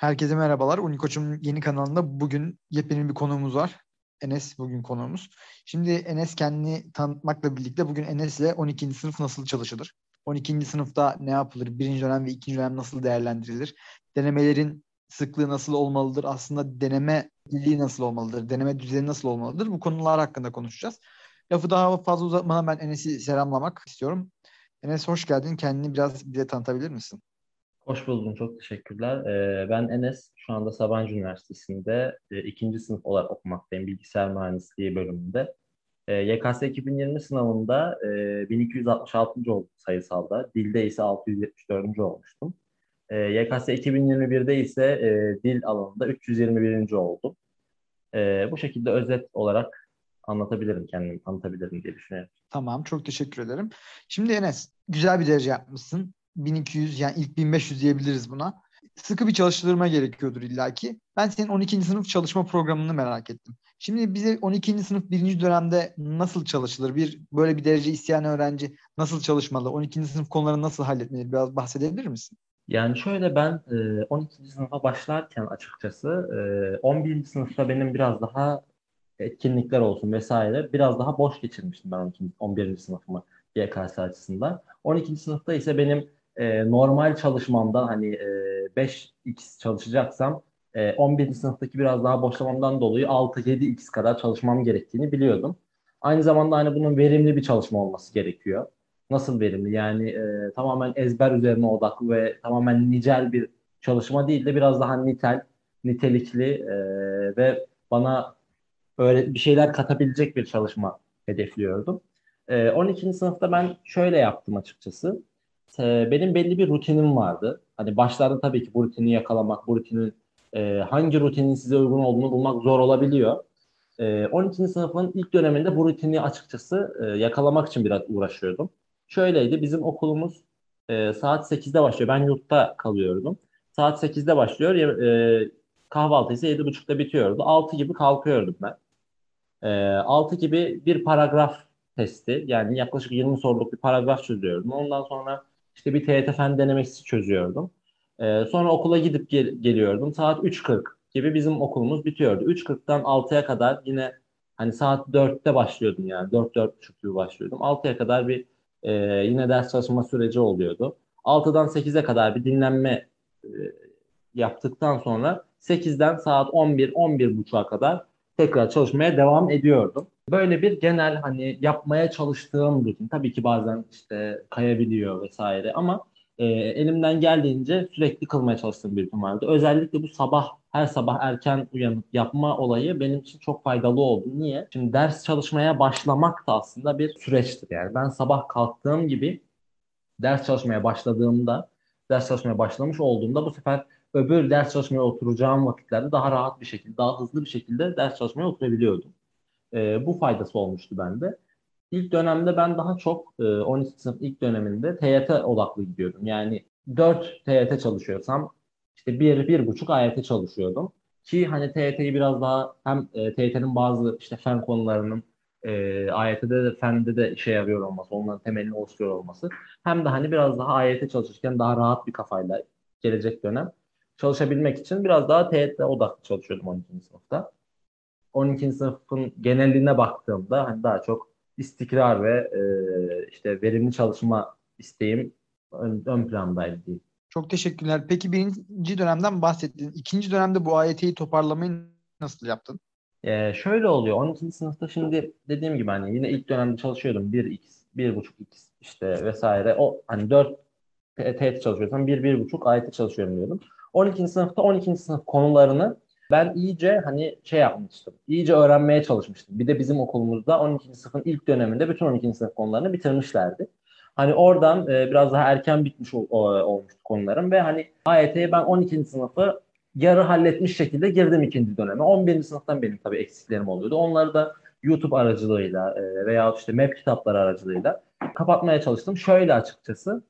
Herkese merhabalar. Unikoç'un yeni kanalında bugün yepyeni bir konuğumuz var. Enes bugün konuğumuz. Şimdi Enes kendini tanıtmakla birlikte bugün Enes ile 12. sınıf nasıl çalışılır? 12. sınıfta ne yapılır? Birinci dönem ve ikinci dönem nasıl değerlendirilir? Denemelerin sıklığı nasıl olmalıdır? Aslında deneme dili nasıl olmalıdır? Deneme düzeni nasıl olmalıdır? Bu konular hakkında konuşacağız. Lafı daha fazla uzatmadan ben Enes'i selamlamak istiyorum. Enes hoş geldin. Kendini biraz bize tanıtabilir misin? Hoş buldum, çok teşekkürler. Ee, ben Enes, şu anda Sabancı Üniversitesi'nde e, ikinci sınıf olarak okumaktayım, bilgisayar mühendisliği bölümünde. E, YKS 2020 sınavında e, 1266. oldum sayısalda, dilde ise 674. olmuştum. E, YKS 2021'de ise e, dil alanında 321. oldum. E, bu şekilde özet olarak anlatabilirim kendimi, tanıtabilirim diye düşünüyorum. Tamam, çok teşekkür ederim. Şimdi Enes, güzel bir derece yapmışsın. 1200 yani ilk 1500 diyebiliriz buna. Sıkı bir çalıştırma gerekiyordur illaki. Ben senin 12. sınıf çalışma programını merak ettim. Şimdi bize 12. sınıf birinci dönemde nasıl çalışılır? Bir böyle bir derece isteyen öğrenci nasıl çalışmalı? 12. sınıf konularını nasıl halletmeli? Biraz bahsedebilir misin? Yani şöyle ben 12. sınıfa başlarken açıkçası 11. sınıfta benim biraz daha etkinlikler olsun vesaire biraz daha boş geçirmiştim ben 12. 11. sınıfımı YKS açısından. 12. sınıfta ise benim e, normal çalışmamdan hani e, 5x çalışacaksam e, 11. sınıftaki biraz daha boşlamamdan dolayı 6-7x kadar çalışmam gerektiğini biliyordum. Aynı zamanda hani bunun verimli bir çalışma olması gerekiyor. Nasıl verimli? Yani e, tamamen ezber üzerine odaklı ve tamamen nicel bir çalışma değil de biraz daha nitel, nitelikli e, ve bana öyle bir şeyler katabilecek bir çalışma hedefliyordum. E, 12. sınıfta ben şöyle yaptım açıkçası. Ee, benim belli bir rutinim vardı. Hani başlarda tabii ki bu rutini yakalamak, bu rutinin e, hangi rutinin size uygun olduğunu bulmak zor olabiliyor. E, 12. sınıfın ilk döneminde bu rutini açıkçası e, yakalamak için biraz uğraşıyordum. Şöyleydi, bizim okulumuz e, saat 8'de başlıyor. Ben yurtta kalıyordum. Saat 8'de başlıyor. E, kahvaltı ise 7.30'da bitiyordu. 6 gibi kalkıyordum ben. E, 6 gibi bir paragraf testi yani yaklaşık 20 soruluk bir paragraf çözüyordum. Ondan sonra işte bir TYT fen denemesi çözüyordum. Ee, sonra okula gidip gel- geliyordum. Saat 3.40 gibi bizim okulumuz bitiyordu. 3.40'dan 6'ya kadar yine hani saat 4'te başlıyordum yani. 4-4.30 gibi başlıyordum. 6'ya kadar bir e, yine ders çalışma süreci oluyordu. 6'dan 8'e kadar bir dinlenme e, yaptıktan sonra 8'den saat 11-11.30'a kadar tekrar çalışmaya devam ediyordum. Böyle bir genel hani yapmaya çalıştığım rutin. Tabii ki bazen işte kayabiliyor vesaire ama e, elimden geldiğince sürekli kılmaya çalıştığım bir rutin vardı. Özellikle bu sabah her sabah erken uyanıp yapma olayı benim için çok faydalı oldu. Niye? Şimdi ders çalışmaya başlamak da aslında bir süreçtir. Yani ben sabah kalktığım gibi ders çalışmaya başladığımda, ders çalışmaya başlamış olduğumda bu sefer öbür ders çalışmaya oturacağım vakitlerde daha rahat bir şekilde, daha hızlı bir şekilde ders çalışmaya oturabiliyordum. E, bu faydası olmuştu bende. İlk dönemde ben daha çok e, 12. sınıf ilk döneminde TYT odaklı gidiyordum. Yani 4 TYT çalışıyorsam işte 1 bir, 1,5 AYT çalışıyordum. Ki hani TYT'yi biraz daha hem e, TYT'nin bazı işte fen konularının e, AYT'de de fende de işe yarıyor olması, onların temelini oluşturuyor olması. Hem de hani biraz daha AYT çalışırken daha rahat bir kafayla gelecek dönem çalışabilmek için biraz daha TYT odaklı çalışıyordum 12. sınıfta. 12. sınıfın geneline baktığımda hani daha çok istikrar ve e, işte verimli çalışma isteğim ön, ön plandaydı diyeyim. Çok teşekkürler. Peki birinci dönemden bahsettin. İkinci dönemde bu AYT'yi toparlamayı nasıl yaptın? Ee, şöyle oluyor. 12. sınıfta şimdi dediğim gibi hani yine ilk dönemde çalışıyordum. 1x, 1.5x işte vesaire. O hani 4 TET çalışıyorsam 1, 1.5 AYT çalışıyorum diyordum. 12. sınıfta 12. sınıf konularını ben iyice hani şey yapmıştım. İyice öğrenmeye çalışmıştım. Bir de bizim okulumuzda 12. sınıfın ilk döneminde bütün 12. sınıf konularını bitirmişlerdi. Hani oradan e, biraz daha erken bitmiş ol, olmuştu konularım ve hani AYT'ye ben 12. sınıfı yarı halletmiş şekilde girdim ikinci döneme. 11. sınıftan benim tabii eksiklerim oluyordu. Onları da YouTube aracılığıyla e, veya işte map kitapları aracılığıyla kapatmaya çalıştım. Şöyle açıkçası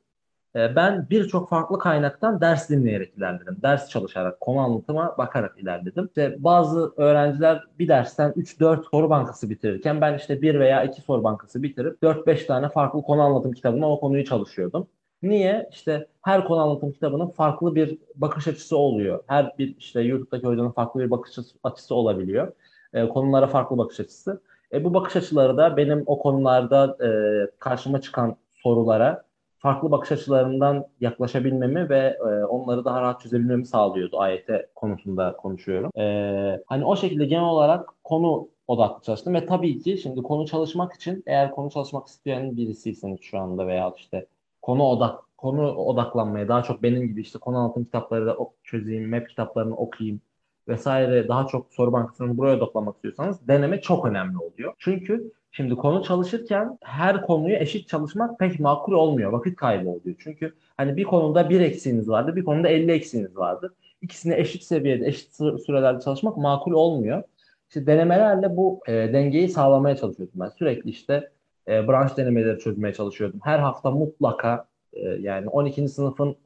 ee, ben birçok farklı kaynaktan ders dinleyerek ilerledim. Ders çalışarak, konu anlatıma bakarak ilerledim. İşte bazı öğrenciler bir dersten 3-4 soru bankası bitirirken ben işte bir veya iki soru bankası bitirip 4-5 tane farklı konu anlatım kitabına o konuyu çalışıyordum. Niye? İşte her konu anlatım kitabının farklı bir bakış açısı oluyor. Her bir işte YouTube'daki hocanın farklı bir bakış açısı olabiliyor. E, konulara farklı bakış açısı. E, bu bakış açıları da benim o konularda e, karşıma çıkan sorulara farklı bakış açılarından yaklaşabilmemi ve e, onları daha rahat çözebilmemi sağlıyordu AYT konusunda konuşuyorum. E, hani o şekilde genel olarak konu odaklı çalıştım ve tabii ki şimdi konu çalışmak için eğer konu çalışmak isteyen birisiyseniz şu anda veya işte konu odak konu odaklanmaya daha çok benim gibi işte konu anlatım kitapları da çözeyim, map kitaplarını okuyayım vesaire daha çok soru bankasını buraya odaklanmak istiyorsanız deneme çok önemli oluyor. Çünkü şimdi konu çalışırken her konuyu eşit çalışmak pek makul olmuyor. Vakit kaybı oluyor. Çünkü hani bir konuda bir eksiğiniz vardı, bir konuda 50 eksiğiniz vardı. İkisini eşit seviyede, eşit sürelerde çalışmak makul olmuyor. İşte denemelerle bu e, dengeyi sağlamaya çalışıyordum ben. Sürekli işte e, branş denemeleri çözmeye çalışıyordum. Her hafta mutlaka e, yani 12. sınıfın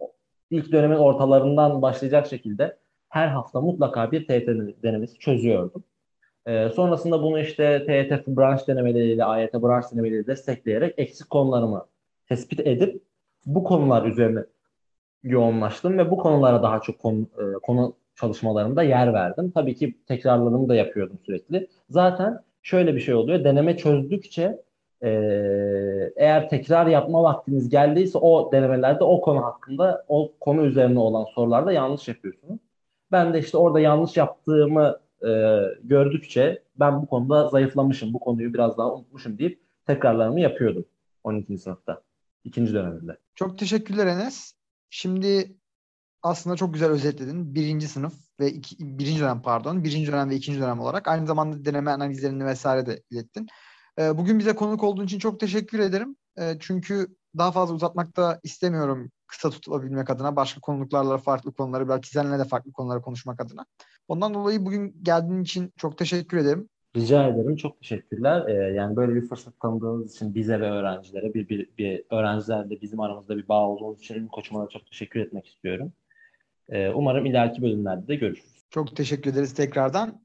ilk dönemin ortalarından başlayacak şekilde her hafta mutlaka bir TET denemesi çözüyordum. E, sonrasında bunu işte TET branş denemeleriyle, AYT branş denemeleriyle destekleyerek eksik konularımı tespit edip bu konular üzerine yoğunlaştım ve bu konulara daha çok konu, e, konu çalışmalarımda yer verdim. Tabii ki tekrarlarımı da yapıyordum sürekli. Zaten şöyle bir şey oluyor. Deneme çözdükçe e, eğer tekrar yapma vaktiniz geldiyse o denemelerde o konu hakkında o konu üzerine olan sorularda yanlış yapıyorsunuz. Ben de işte orada yanlış yaptığımı e, gördükçe ben bu konuda zayıflamışım, bu konuyu biraz daha unutmuşum deyip tekrarlarımı yapıyordum 12. sınıfta, ikinci döneminde. Çok teşekkürler Enes. Şimdi aslında çok güzel özetledin. Birinci sınıf ve iki, birinci dönem pardon, birinci dönem ve ikinci dönem olarak aynı zamanda deneme analizlerini vesaire de ilettin. Ee, bugün bize konuk olduğun için çok teşekkür ederim. Ee, çünkü daha fazla uzatmak da istemiyorum kısa tutabilmek adına. Başka konuklarla farklı konuları belki seninle de farklı konuları konuşmak adına. Ondan dolayı bugün geldiğin için çok teşekkür ederim. Rica ederim. Çok teşekkürler. Ee, yani böyle bir fırsat tanıdığınız için bize ve öğrencilere bir, bir, bir öğrencilerle bizim aramızda bir bağ olduğunuz için koçuma da çok teşekkür etmek istiyorum. Ee, umarım ileriki bölümlerde de görüşürüz. Çok teşekkür ederiz tekrardan.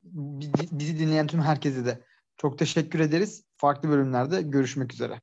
Bizi dinleyen tüm herkese de çok teşekkür ederiz. Farklı bölümlerde görüşmek üzere.